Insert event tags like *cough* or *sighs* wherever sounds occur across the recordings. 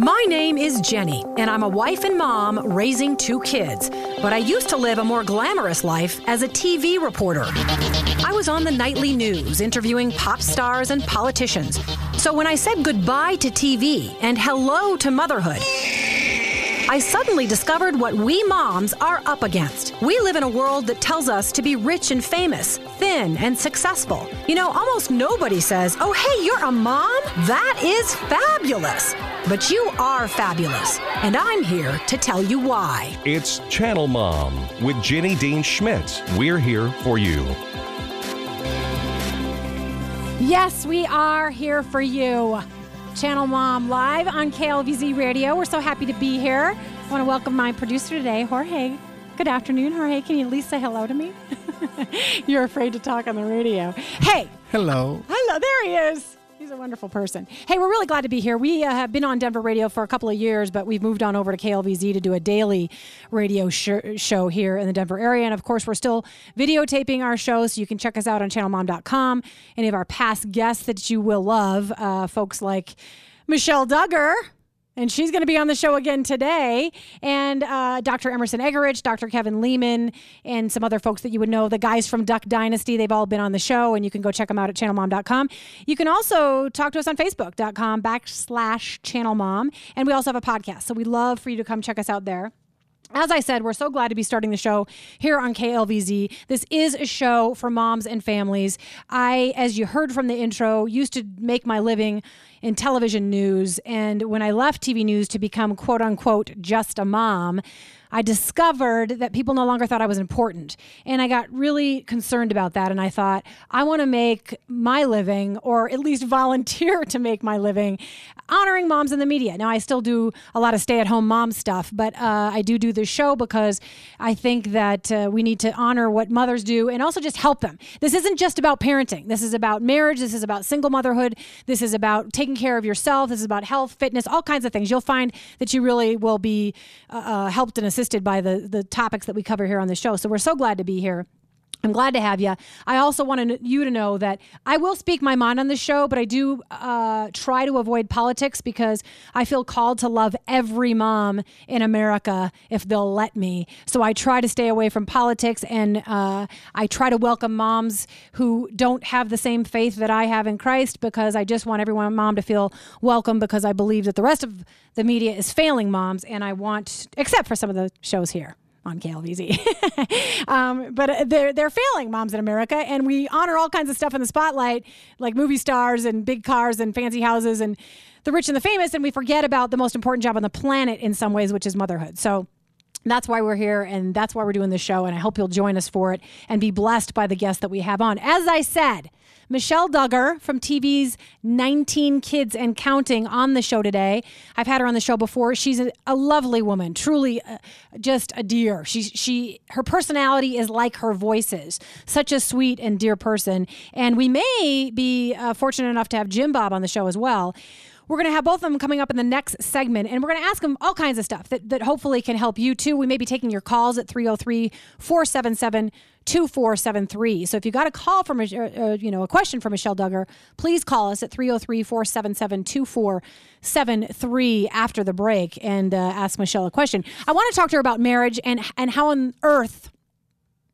My name is Jenny, and I'm a wife and mom raising two kids. But I used to live a more glamorous life as a TV reporter. I was on the nightly news interviewing pop stars and politicians. So when I said goodbye to TV and hello to motherhood, I suddenly discovered what we moms are up against. We live in a world that tells us to be rich and famous, thin and successful. You know, almost nobody says, Oh, hey, you're a mom? That is fabulous. But you are fabulous, and I'm here to tell you why. It's Channel Mom with Jenny Dean Schmidt. We're here for you. Yes, we are here for you. Channel Mom live on KLVZ Radio. We're so happy to be here. I want to welcome my producer today, Jorge. Good afternoon, Jorge. Can you at least say hello to me? *laughs* You're afraid to talk on the radio. Hey. Hello. Hello. There he is. Wonderful person. Hey, we're really glad to be here. We uh, have been on Denver radio for a couple of years, but we've moved on over to KLVZ to do a daily radio sh- show here in the Denver area. And of course, we're still videotaping our show, so you can check us out on channelmom.com. Any of our past guests that you will love, uh, folks like Michelle Duggar and she's going to be on the show again today. And uh, Dr. Emerson Eggerich, Dr. Kevin Leman, and some other folks that you would know. The guys from Duck Dynasty, they've all been on the show, and you can go check them out at channelmom.com. You can also talk to us on facebook.com backslash channelmom. And we also have a podcast. So we'd love for you to come check us out there. As I said, we're so glad to be starting the show here on KLVZ. This is a show for moms and families. I, as you heard from the intro, used to make my living in television news. And when I left TV news to become quote unquote just a mom, I discovered that people no longer thought I was important. And I got really concerned about that. And I thought, I want to make my living, or at least *laughs* volunteer to make my living, honoring moms in the media. Now, I still do a lot of stay at home mom stuff, but uh, I do do this show because I think that uh, we need to honor what mothers do and also just help them. This isn't just about parenting, this is about marriage, this is about single motherhood, this is about taking care of yourself, this is about health, fitness, all kinds of things. You'll find that you really will be uh, uh helped and assisted by the, the topics that we cover here on the show. So we're so glad to be here. I'm glad to have you. I also want you to know that I will speak my mind on the show, but I do uh, try to avoid politics because I feel called to love every mom in America if they'll let me. So I try to stay away from politics and uh, I try to welcome moms who don't have the same faith that I have in Christ because I just want everyone mom to feel welcome because I believe that the rest of the media is failing moms and I want, except for some of the shows here on KLVZ. *laughs* um, but uh, they're, they're failing moms in America, and we honor all kinds of stuff in the spotlight, like movie stars and big cars and fancy houses and the rich and the famous, and we forget about the most important job on the planet in some ways, which is motherhood. So that's why we're here and that's why we're doing this show. And I hope you'll join us for it and be blessed by the guests that we have on. As I said, Michelle Duggar from TV's 19 Kids and Counting on the show today. I've had her on the show before. She's a, a lovely woman, truly uh, just a dear. She, she, her personality is like her voice is. Such a sweet and dear person. And we may be uh, fortunate enough to have Jim Bob on the show as well. We're going to have both of them coming up in the next segment, and we're going to ask them all kinds of stuff that, that hopefully can help you too. We may be taking your calls at 303 477 2473. So if you got a call from, uh, uh, you know, a question from Michelle Duggar, please call us at 303 477 2473 after the break and uh, ask Michelle a question. I want to talk to her about marriage and, and how on earth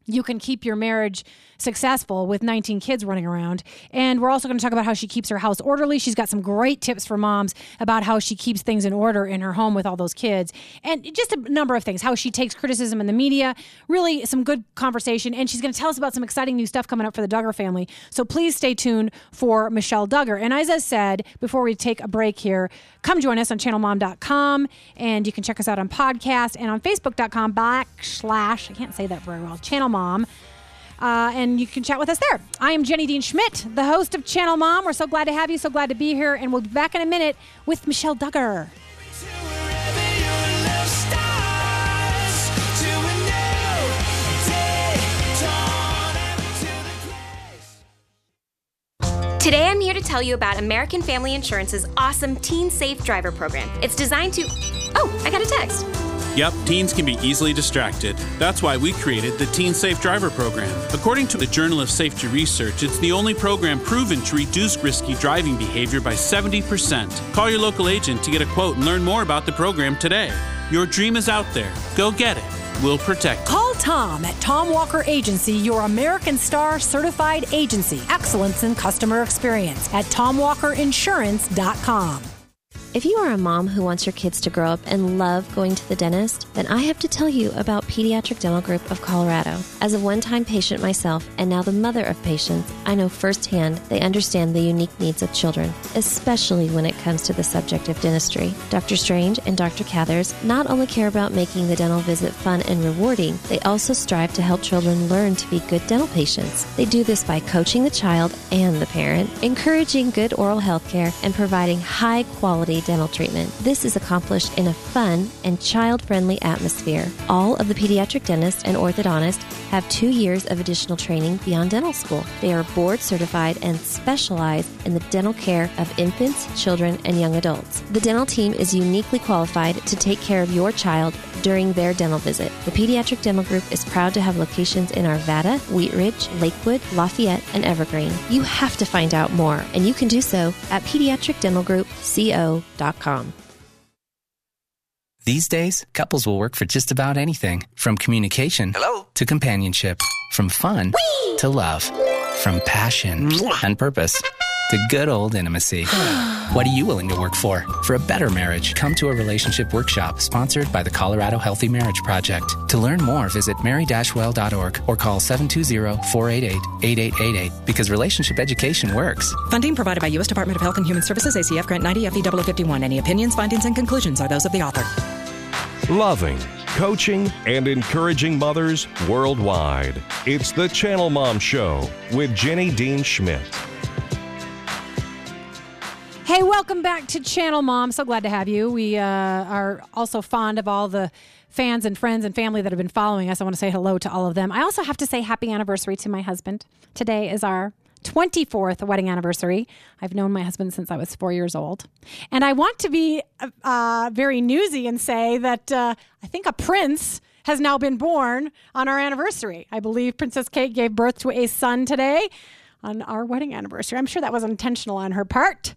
you can keep your marriage successful with 19 kids running around. And we're also going to talk about how she keeps her house orderly. She's got some great tips for moms about how she keeps things in order in her home with all those kids. And just a number of things, how she takes criticism in the media, really some good conversation. And she's going to tell us about some exciting new stuff coming up for the Duggar family. So please stay tuned for Michelle Duggar. And as I said, before we take a break here, come join us on channelmom.com and you can check us out on podcast and on facebook.com backslash, I can't say that very well, channel mom. Uh, and you can chat with us there. I am Jenny Dean Schmidt, the host of Channel Mom. We're so glad to have you, so glad to be here, and we'll be back in a minute with Michelle Duggar. Today, I'm here to tell you about American Family Insurance's awesome Teen Safe Driver program. It's designed to. Oh, I got a text. Yep, teens can be easily distracted. That's why we created the Teen Safe Driver program. According to the Journal of Safety Research, it's the only program proven to reduce risky driving behavior by 70%. Call your local agent to get a quote and learn more about the program today. Your dream is out there. Go get it. We'll protect. Call Tom at Tom Walker Agency, your American Star certified agency. Excellence in customer experience at TomWalkerInsurance.com. If you are a mom who wants your kids to grow up and love going to the dentist, then I have to tell you about Pediatric Dental Group of Colorado. As a one time patient myself and now the mother of patients, I know firsthand they understand the unique needs of children, especially when it comes to the subject of dentistry. Dr. Strange and Dr. Cathers not only care about making the dental visit fun and rewarding, they also strive to help children learn to be good dental patients. They do this by coaching the child and the parent, encouraging good oral health care, and providing high quality dental treatment. This is accomplished in a fun and child friendly atmosphere. All of the pediatric dentists and orthodontists have two years of additional training beyond dental school. They are board certified and specialize in the dental care of infants, children, and young adults. The dental team is uniquely qualified to take care of your child during their dental visit. The Pediatric Dental Group is proud to have locations in Arvada, Wheat Ridge, Lakewood, Lafayette, and Evergreen. You have to find out more, and you can do so at pediatricdentalgroupco.com. These days, couples will work for just about anything from communication Hello? to companionship, from fun to love, from passion and purpose to good old intimacy. what are you willing to work for? For a better marriage, come to a relationship workshop sponsored by the Colorado Healthy Marriage Project. To learn more, visit mary-well.org or call 720-488-8888 because relationship education works. Funding provided by U.S. Department of Health and Human Services, ACF Grant 90 FEW 51. Any opinions, findings, and conclusions are those of the author. Loving, coaching, and encouraging mothers worldwide. It's the Channel Mom Show with Jenny Dean Schmidt. Hey, welcome back to Channel Mom. So glad to have you. We uh, are also fond of all the fans and friends and family that have been following us. I want to say hello to all of them. I also have to say happy anniversary to my husband. Today is our 24th wedding anniversary. I've known my husband since I was four years old. And I want to be uh, very newsy and say that uh, I think a prince has now been born on our anniversary. I believe Princess Kate gave birth to a son today on our wedding anniversary. I'm sure that was intentional on her part.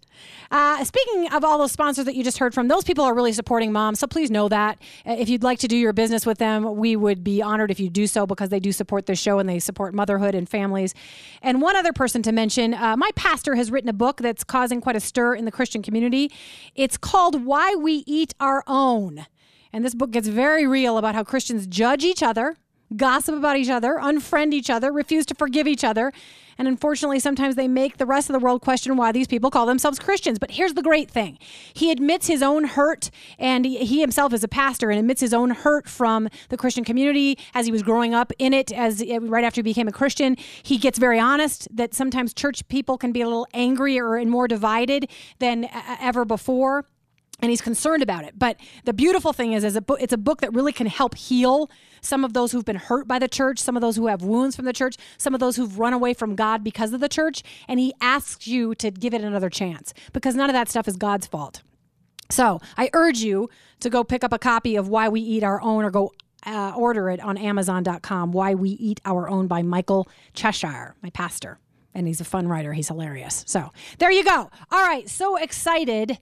Uh, speaking of all those sponsors that you just heard from, those people are really supporting moms. So please know that. Uh, If you'd like to do your business with them, we would be honored if you do so because they do support this show and they support motherhood and families. And one other person to mention uh, my pastor has written a book that's causing quite a stir in the Christian community. It's called Why We Eat Our Own. And this book gets very real about how Christians judge each other, gossip about each other, unfriend each other, refuse to forgive each other. And unfortunately, sometimes they make the rest of the world question why these people call themselves Christians. But here's the great thing he admits his own hurt, and he, himself is a pastor and admits his own hurt from the Christian community as he was growing up in it, as right after he became a Christian. He gets very honest that sometimes church people can be a little angrier and more divided than uh, ever before and he's concerned about it. But the beautiful thing is, is a it's a book that really can help heal some of those who've been hurt by the church, some of those who have wounds from the church, some of those who've run away from God because of the church. And he asks you to give it another chance because none of that stuff is God's fault. So I urge you to go pick up a copy of Why We Eat Our Own or go uh, order it on Amazon.com. Why We Eat Our Own by Michael Cheshire, my pastor. And he's a fun writer. He's hilarious. So there you go. All right. So excited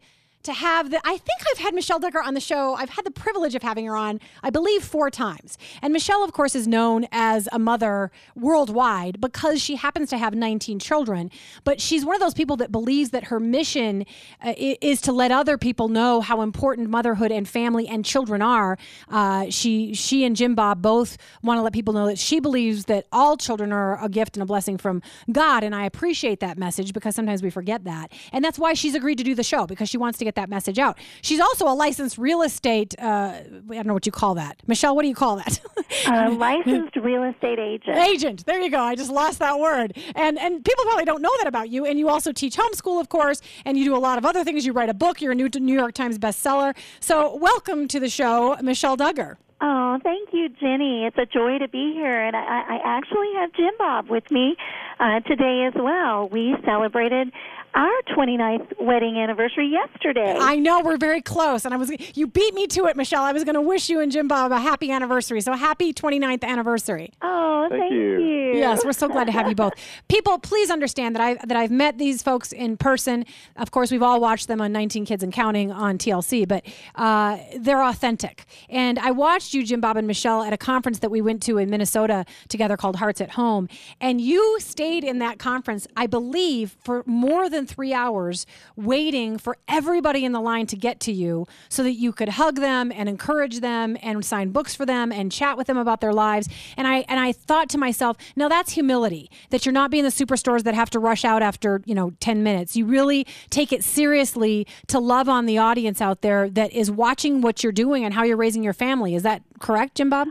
to have the I think I've had Michelle Duggar on the show. I've had the privilege of having her on, I believe, four times. And Michelle, of course, is known as a mother worldwide because she happens to have 19 children. But she's one of those people that believes that her mission uh, is to let other people know how important motherhood and family and children are. Uh, she she and Jim Bob both want to let people know that she believes that all children are a gift and a blessing from God. And I appreciate that message because sometimes we forget that. And that's why she's agreed to do the show because she wants to get that message out. She's also a licensed real estate, uh, I don't know what you call that. Michelle, what do you call that? A *laughs* licensed real estate agent. Agent. There you go. I just lost that word. And and people probably don't know that about you. And you also teach homeschool, of course, and you do a lot of other things. You write a book. You're a New New York Times bestseller. So welcome to the show, Michelle Duggar. Oh, thank you, Jenny. It's a joy to be here. And I, I actually have Jim Bob with me uh, today as well. We celebrated our 29th wedding anniversary yesterday. I know we're very close, and I was you beat me to it, Michelle. I was going to wish you and Jim Bob a happy anniversary. So happy 29th anniversary. Oh, thank, thank you. you. Yes, we're so glad to have you both. People, please understand that I that I've met these folks in person. Of course, we've all watched them on 19 Kids and Counting on TLC, but uh, they're authentic. And I watched you, Jim Bob, and Michelle at a conference that we went to in Minnesota together called Hearts at Home, and you stayed in that conference, I believe, for more than three hours waiting for everybody in the line to get to you so that you could hug them and encourage them and sign books for them and chat with them about their lives. And I and I thought to myself, now that's humility that you're not being the superstores that have to rush out after, you know, 10 minutes. You really take it seriously to love on the audience out there that is watching what you're doing and how you're raising your family. Is that correct, Jim Bob?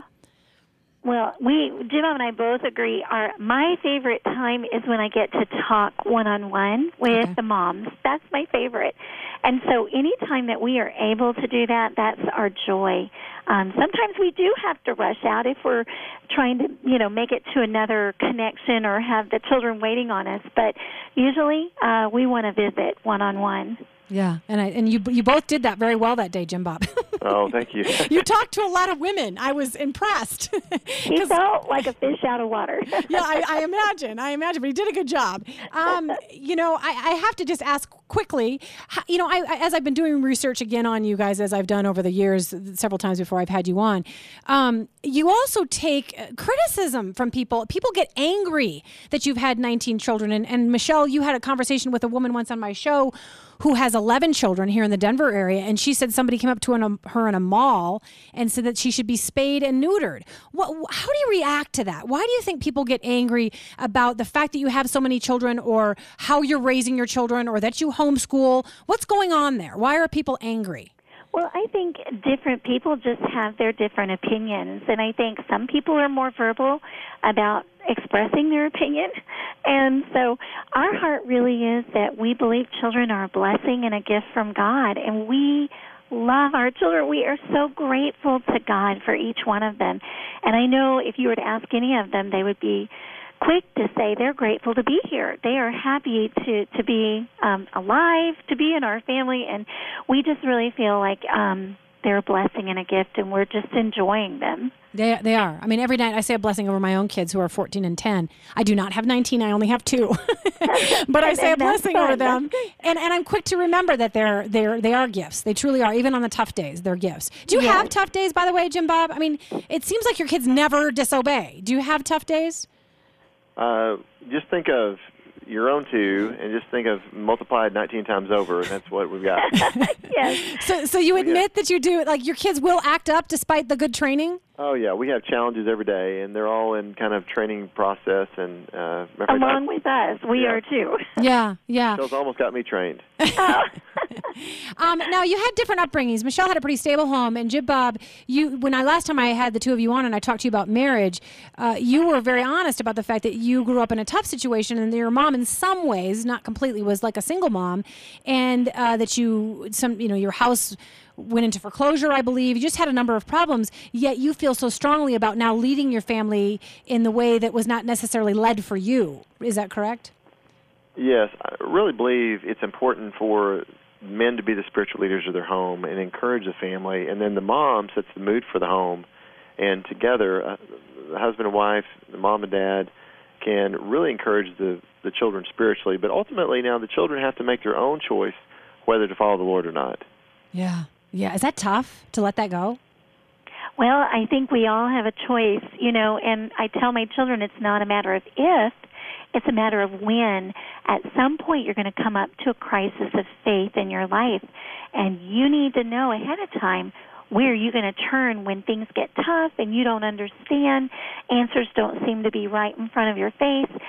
Well, we Jim Bob and I both agree. Our my favorite time is when I get to talk one on one with okay. the moms. That's my favorite. And so, anytime that we are able to do that, that's our joy. Um, sometimes we do have to rush out if we're trying to, you know, make it to another connection or have the children waiting on us. But usually, uh, we want to visit one on one. Yeah, and I, and you you both did that very well that day, Jim Bob. *laughs* oh, thank you. *laughs* you talked to a lot of women. I was impressed. *laughs* he felt like a fish out of water. yeah, I, I, imagine. I imagine, but he did a good job. Um, you know, I, I, have to just ask quickly. You know, I, as I've been doing research again on you guys, as I've done over the years, several times before I've had you on. Um, you also take criticism from people. People get angry that you've had 19 children, and, and Michelle, you had a conversation with a woman once on my show who has 11 children here in the Denver area. And she said somebody came up to um, her in a mall and said that she should be spayed and neutered. What, how do you react to that? Why do you think people get angry about the fact that you have so many children or how you're raising your children or that you homeschool? What's going on there? Why are people angry? Well, I think different people just have their different opinions, and I think some people are more verbal about expressing their opinion. And so our heart really is that we believe children are a blessing and a gift from God, and we love our children. We are so grateful to God for each one of them. And I know if you were to ask any of them, they would be quick to say they're grateful to be here. They are happy to to be um, alive, to be in our family, and we just really feel like um, they're a blessing and a gift, and we're just enjoying them. They, they are. I mean, every night I say a blessing over my own kids who are 14 and 10. I do not have 19, I only have two. *laughs* but I say a blessing fun. over them. And, and I'm quick to remember that they're, they're, they are gifts. They truly are. Even on the tough days, they're gifts. Do you yes. have tough days, by the way, Jim Bob? I mean, it seems like your kids never disobey. Do you have tough days? Uh, just think of your own two and just think of multiplied 19 times over and that's what we've got *laughs* yes so so you admit that you do like your kids will act up despite the good training Oh yeah, we have challenges every day, and they're all in kind of training process. And uh, along with us, we yeah. are too. *laughs* Yeah, yeah. Michelle's almost got me trained. *laughs* um, now you had different upbringings. Michelle had a pretty stable home, and Jim Bob, you when I last time I had the two of you on and I talked to you about marriage, uh, you were very honest about the fact that you grew up in a tough situation, and your mom, in some ways, not completely, was like a single mom, and uh, that you some you know your house went into foreclosure, I believe. You just had a number of problems, yet you feel so strongly about now leading your family in the way that was not necessarily led for you. Is that correct? Yes, I really believe it's important for men to be the spiritual leaders of their home and encourage the family, and then the mom sets the mood for the home. And together, uh, the husband and wife, the mom and dad, can really encourage the the children spiritually. But ultimately, now the children have to make their own choice whether to follow the Lord or not. Yeah. Yeah, is that tough to let that go? Well, I think we all have a choice, you know, and I tell my children it's not a matter of if, it's a matter of when. At some point, you're going to come up to a crisis of faith in your life, and you need to know ahead of time where are you're going to turn when things get tough and you don't understand, answers don't seem to be right in front of your face.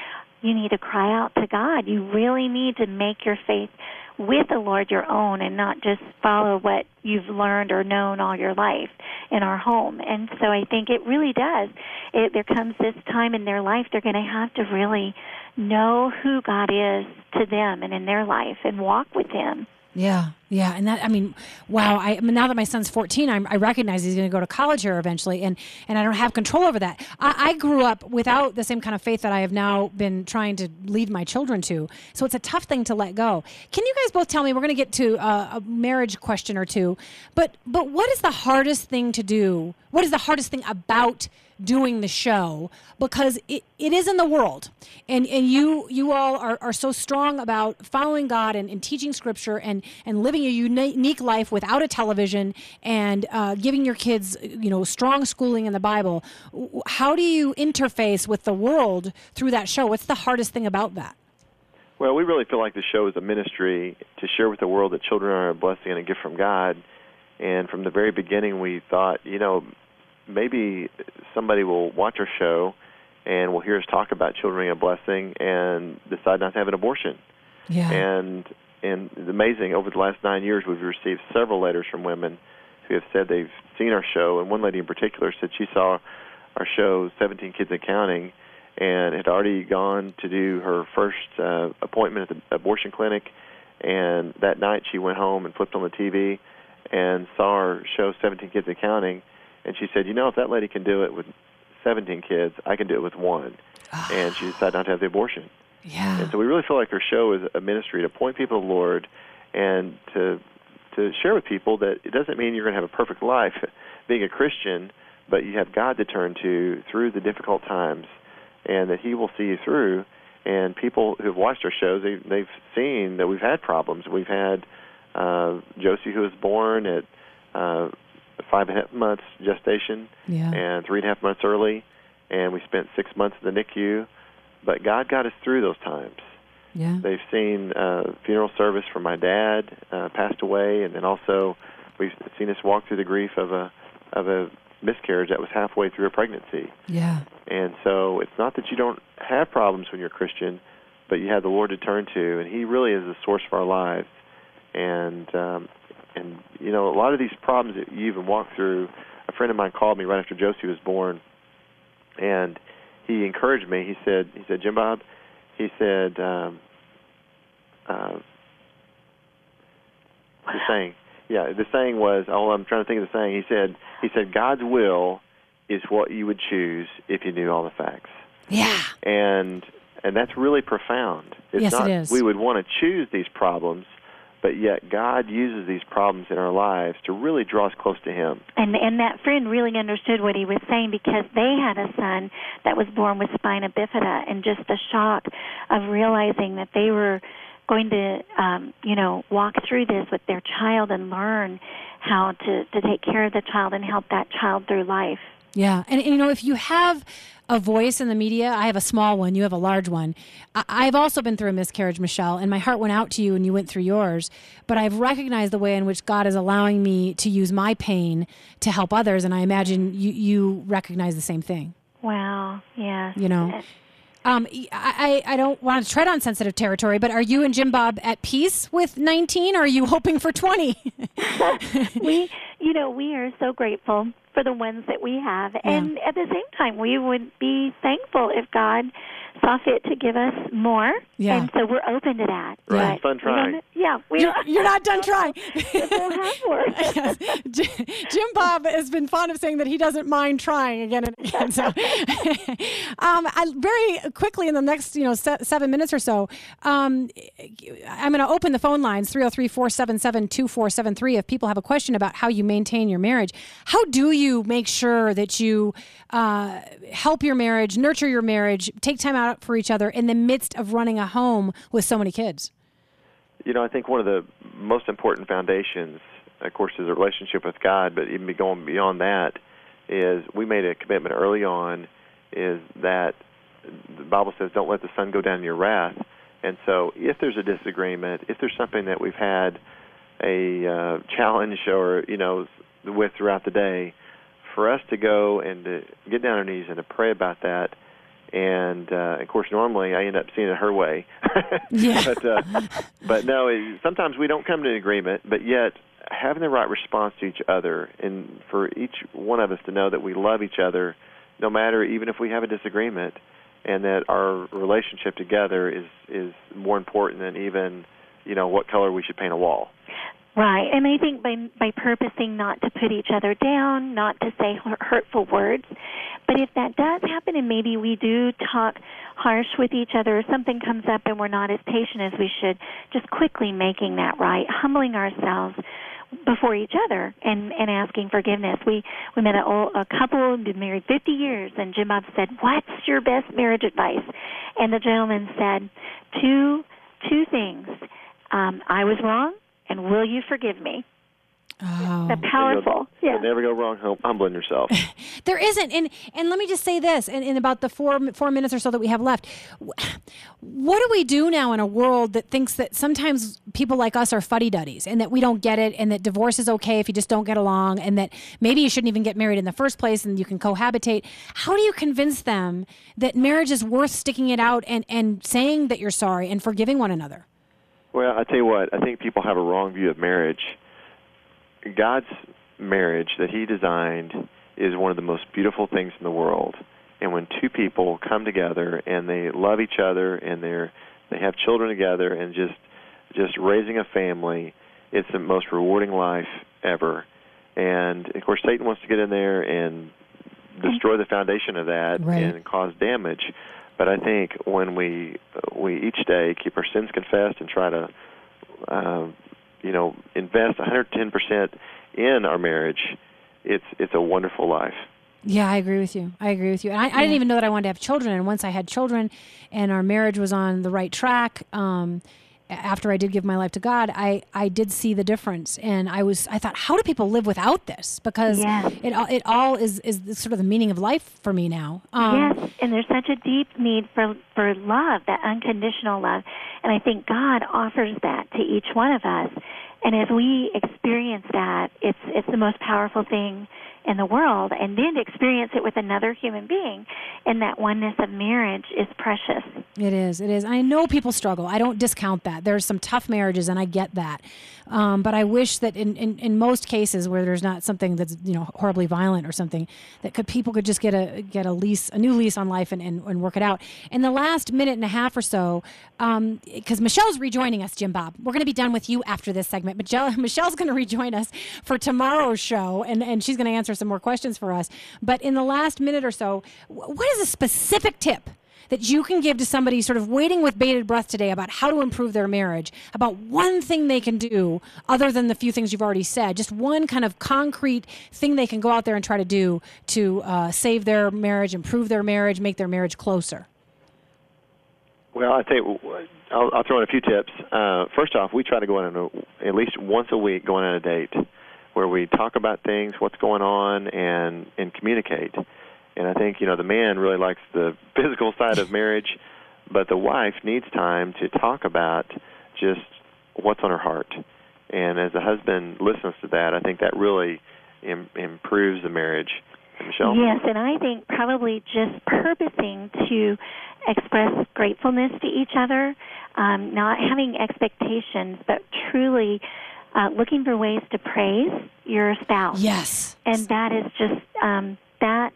You need to cry out to God. You really need to make your faith with the Lord your own and not just follow what you've learned or known all your life in our home. And so I think it really does. It, there comes this time in their life they're going to have to really know who God is to them and in their life and walk with Him. Yeah, Yeah, and that I mean, wow! I, I mean, now that my son's fourteen, I'm, I recognize he's going to go to college here eventually, and and I don't have control over that. I, I grew up without the same kind of faith that I have now been trying to lead my children to. So it's a tough thing to let go. Can you guys both tell me? We're going to get to uh, a marriage question or two, but but what is the hardest thing to do? What is the hardest thing about doing the show because it, it is in the world and and you you all are, are so strong about following god and, and teaching scripture and and living a unique life without a television and uh, giving your kids you know strong schooling in the bible how do you interface with the world through that show what's the hardest thing about that well we really feel like the show is a ministry to share with the world that children are a blessing and a gift from god and from the very beginning we thought you know maybe somebody will watch our show and will hear us talk about children being a blessing and decide not to have an abortion. Yeah. And and it's amazing. Over the last nine years, we've received several letters from women who have said they've seen our show, and one lady in particular said she saw our show, 17 Kids and Counting, and had already gone to do her first uh, appointment at the abortion clinic. And that night, she went home and flipped on the TV and saw our show, 17 Kids and Counting, and she said, you know, if that lady can do it with 17 kids, I can do it with one. and she decided not to have the abortion. Yeah. And so we really feel like our show is a ministry to point people to the Lord and to to share with people that it doesn't mean you're going to have a perfect life being a Christian, but you have God to turn to through the difficult times, and that He will see you through. And people who have watched our shows, they, they've seen that we've had problems. We've had uh, Josie, who was born at uh, five and a half months gestation yeah. and three and a half months early, and we spent six months in the NICU. But God got us through those times. Yeah. They've seen uh, funeral service for my dad uh, passed away, and then also we've seen us walk through the grief of a of a miscarriage that was halfway through a pregnancy. Yeah. And so it's not that you don't have problems when you're a Christian, but you have the Lord to turn to, and He really is the source of our lives. And um, and you know a lot of these problems that you even walk through. A friend of mine called me right after Josie was born, and he encouraged me. He said, he said, Jim Bob, he said, um, uh, the saying, yeah, the saying was, oh, I'm trying to think of the saying. He said, he said, God's will is what you would choose if you knew all the facts. Yeah. And and that's really profound. It's yes, not, it is. We would want to choose these problems, but yet God uses these problems in our lives to really draw us close to Him. And and that friend really understood what he was saying because they had a son that was born with spina bifida, and just the shock of realizing that they were going to, um, you know, walk through this with their child and learn how to to take care of the child and help that child through life. Yeah, and, and, you know, if you have a voice in the media, I have a small one, you have a large one. I, have also been through a miscarriage, Michelle, and my heart went out to you and you went through yours. But I've recognized the way in which God is allowing me to use my pain to help others, and I imagine you, you recognize the same thing. Wow, yeah. You know? Um, I, I don't want to tread on sensitive territory, but are you and Jim Bob at peace with 19? Or are you hoping for 20? *laughs* *laughs* we, you know, we are so grateful for the ones that we have. Yeah. And at the same time, we would be thankful if God saw fit to give us more. Yeah. And so we're open to that. Right. But Fun trying. We yeah. We you're, you're not done trying. *laughs* we'll have more. *laughs* yes. Jim Bob has been fond of saying that he doesn't mind trying again and again. So, *laughs* um, I, very quickly in the next, you know, se- seven minutes or so, um, I'm going to open the phone lines 303 477 2473 if people have a question about how you maintain your marriage. How do you make sure that you uh, help your marriage, nurture your marriage, take time out for each other in the midst of running a home with so many kids? You know, I think one of the most important foundations, of course, is a relationship with God, but even going beyond that is we made a commitment early on is that the Bible says, don't let the sun go down in your wrath. And so if there's a disagreement, if there's something that we've had a uh, challenge or, you know, with throughout the day, for us to go and to get down on our knees and to pray about that – and uh, of course, normally I end up seeing it her way. *laughs* yeah. but uh, but no, it, sometimes we don't come to an agreement. But yet, having the right response to each other, and for each one of us to know that we love each other, no matter even if we have a disagreement, and that our relationship together is is more important than even you know what color we should paint a wall. Right, and I think by by purposing not to put each other down, not to say hurtful words, but if that does happen, and maybe we do talk harsh with each other, or something comes up and we're not as patient as we should, just quickly making that right, humbling ourselves before each other and and asking forgiveness. We we met a, a couple been married 50 years, and Jim Bob said, "What's your best marriage advice?" And the gentleman said, two two things. Um, I was wrong and will you forgive me? Oh. The powerful. Yeah. never go wrong humbling yourself. *laughs* there isn't. And and let me just say this in, in about the four four minutes or so that we have left. What do we do now in a world that thinks that sometimes people like us are fuddy duddies and that we don't get it and that divorce is okay if you just don't get along and that maybe you shouldn't even get married in the first place and you can cohabitate? How do you convince them that marriage is worth sticking it out and, and saying that you're sorry and forgiving one another? Well, I tell you what, I think people have a wrong view of marriage. God's marriage that He designed is one of the most beautiful things in the world. And when two people come together and they love each other and they're they have children together and just just raising a family, it's the most rewarding life ever. And of course, Satan wants to get in there and destroy the foundation of that right. and cause damage. But I think when we we each day keep our sins confessed and try to, uh, you know, invest 110 percent in our marriage, it's it's a wonderful life. Yeah, I agree with you. I agree with you. And I, I didn't even know that I wanted to have children. And once I had children, and our marriage was on the right track, um, after I did give my life to God, I, I did see the difference, and I was I thought, how do people live without this? Because yes. it it all is is sort of the meaning of life for me now. Um, yes, and there's such a deep need for for love, that unconditional love, and I think God offers that to each one of us. And as we experience that, it's it's the most powerful thing in the world and then to experience it with another human being in that oneness of marriage is precious. It is. It is. I know people struggle. I don't discount that. There's some tough marriages, and I get that. Um, but I wish that in, in, in most cases where there's not something that's you know horribly violent or something, that could people could just get a get a lease, a new lease on life, and, and, and work it out. In the last minute and a half or so, um, Michelle's rejoining us, Jim Bob. We're going to be done with you after this segment. Michelle, *laughs* Michelle's going to rejoin us for tomorrow's show, and, and she's going to answer some more questions for us. But in the last minute or so, what is a specific tip? that you can give to somebody sort of waiting with bated breath today about how to improve their marriage, about one thing they can do other than the few things you've already said, just one kind of concrete thing they can go out there and try to do to uh, save their marriage, improve their marriage, make their marriage closer? Well, I think I'll, I'll throw in a few tips. Uh, first off, we try to go on a, at least once a week, going on a date where we talk about things, what's going on, and and communicate. And I think you know the man really likes the *laughs* physical side of marriage, but the wife needs time to talk about just what's on her heart. And as the husband listens to that, I think that really Im- improves the marriage. Michelle? Yes, and I think probably just purposing to express gratefulness to each other, um, not having expectations, but truly uh, looking for ways to praise your spouse. Yes. And that is just um, that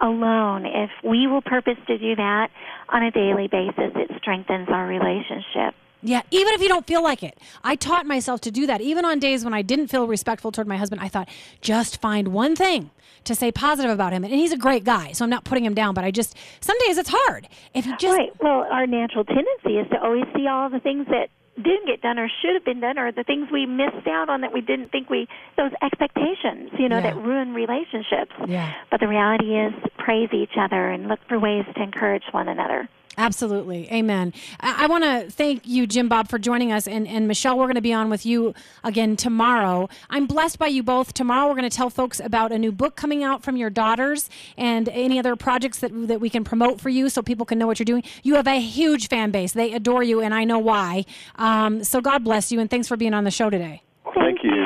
alone, if we will purpose to do that on a daily basis, it strengthens our relationship. Yeah, even if you don't feel like it. I taught myself to do that. Even on days when I didn't feel respectful toward my husband, I thought, just find one thing to say positive about him. And he's a great guy, so I'm not putting him down, but I just, some days it's hard. If you just. Right. Well, our natural tendency is to always see all the things that didn't get done or should have been done or the things we missed out on that we didn't think we those expectations you know Yeah. that ruin relationships Yeah. but the reality is praise each other and look for ways to encourage one another Absolutely. Amen. I, I want to thank you, Jim Bob, for joining us. And, and Michelle, we're going to be on with you again tomorrow. I'm blessed by you both. Tomorrow, we're going to tell folks about a new book coming out from your daughters and any other projects that, that we can promote for you so people can know what you're doing. You have a huge fan base. They adore you, and I know why. Um, so God bless you, and thanks for being on the show today. Thank you.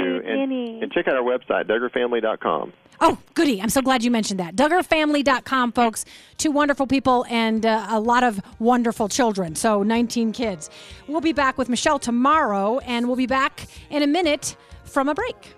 And, and check out our website, DuggarFamily.com. Oh, goody. I'm so glad you mentioned that. DuggarFamily.com, folks. Two wonderful people and uh, a lot of wonderful children. So 19 kids. We'll be back with Michelle tomorrow, and we'll be back in a minute from a break.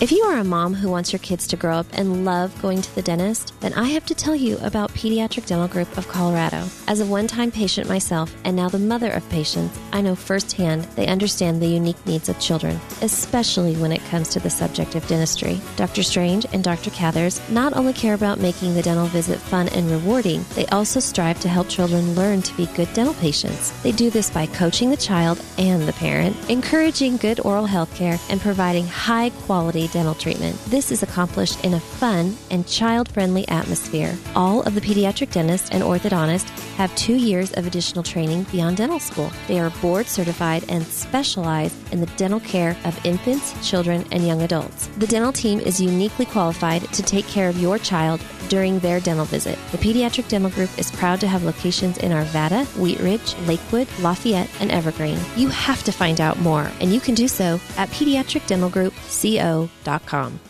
If you are a mom who wants your kids to grow up and love going to the dentist, then I have to tell you about Pediatric Dental Group of Colorado. As a one time patient myself and now the mother of patients, I know firsthand they understand the unique needs of children, especially when it comes to the subject of dentistry. Dr. Strange and Dr. Cathers not only care about making the dental visit fun and rewarding, they also strive to help children learn to be good dental patients. They do this by coaching the child and the parent, encouraging good oral health care, and providing high quality dental treatment. This is accomplished in a fun and child friendly atmosphere. All of the pediatric dentists and orthodontists have two years of additional training beyond dental school. They are board certified and specialize in the dental care of infants, children, and young adults. The dental team is uniquely qualified to take care of your child during their dental visit. The Pediatric Dental Group is proud to have locations in Arvada, Wheat Ridge, Lakewood, Lafayette, and Evergreen. You have to find out more, and you can do so at pediatricdentalgroupco.com.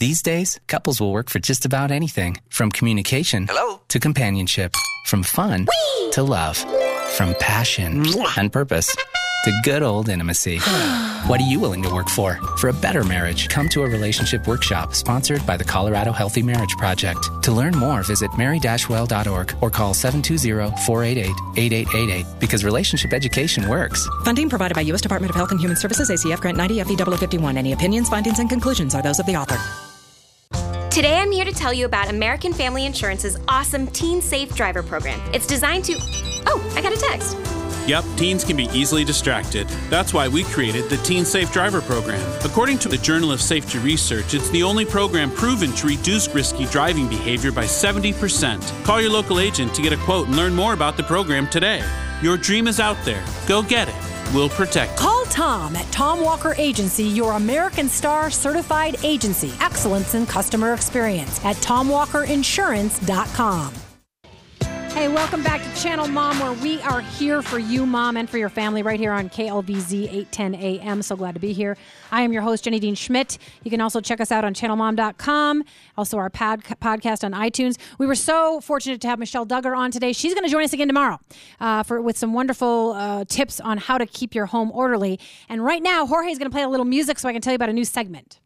These days, couples will work for just about anything from communication Hello? to companionship, from fun Whee! to love, from passion and purpose to good old intimacy. *sighs* what are you willing to work for? For a better marriage, come to a relationship workshop sponsored by the Colorado Healthy Marriage Project. To learn more, visit mary-well.org or call 720-488-8888 because relationship education works. Funding provided by U.S. Department of Health and Human Services, ACF Grant 90 FE 51. Any opinions, findings, and conclusions are those of the author. Today I'm here to tell you about American Family Insurance's awesome Teen Safe Driver program. It's designed to. Oh, I got a text. Yep, teens can be easily distracted. That's why we created the Teen Safe Driver program. According to the Journal of Safety Research, it's the only program proven to reduce risky driving behavior by 70%. Call your local agent to get a quote and learn more about the program today. Your dream is out there. Go get it. We'll protect. Call Tom at Tom Walker Agency, your American Star certified agency. Excellence in customer experience at TomWalkerInsurance.com. Hey, welcome back to Channel Mom, where we are here for you, Mom, and for your family right here on KLVZ 810 AM. So glad to be here. I am your host, Jenny Dean Schmidt. You can also check us out on channelmom.com, also our pod- podcast on iTunes. We were so fortunate to have Michelle Duggar on today. She's going to join us again tomorrow uh, for with some wonderful uh, tips on how to keep your home orderly. And right now, Jorge is going to play a little music so I can tell you about a new segment.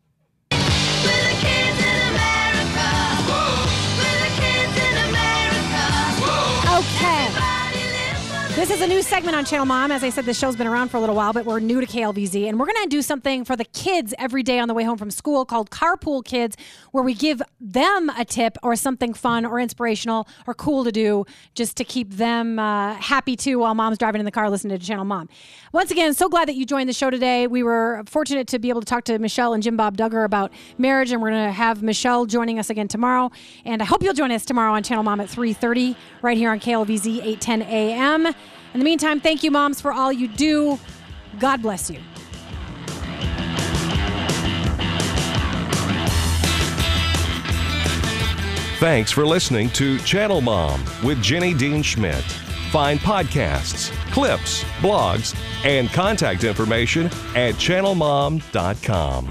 This is a new segment on Channel Mom. As I said, the show's been around for a little while, but we're new to KLVZ. And we're going to do something for the kids every day on the way home from school called Carpool Kids, where we give them a tip or something fun or inspirational or cool to do just to keep them uh, happy too while mom's driving in the car listening to Channel Mom. Once again, so glad that you joined the show today. We were fortunate to be able to talk to Michelle and Jim Bob Duggar about marriage, and we're going to have Michelle joining us again tomorrow. And I hope you'll join us tomorrow on Channel Mom at 3.30 right here on KLVZ 810 AM. In the meantime, thank you, moms, for all you do. God bless you. Thanks for listening to Channel Mom with Jenny Dean Schmidt. Find podcasts, clips, blogs, and contact information at channelmom.com.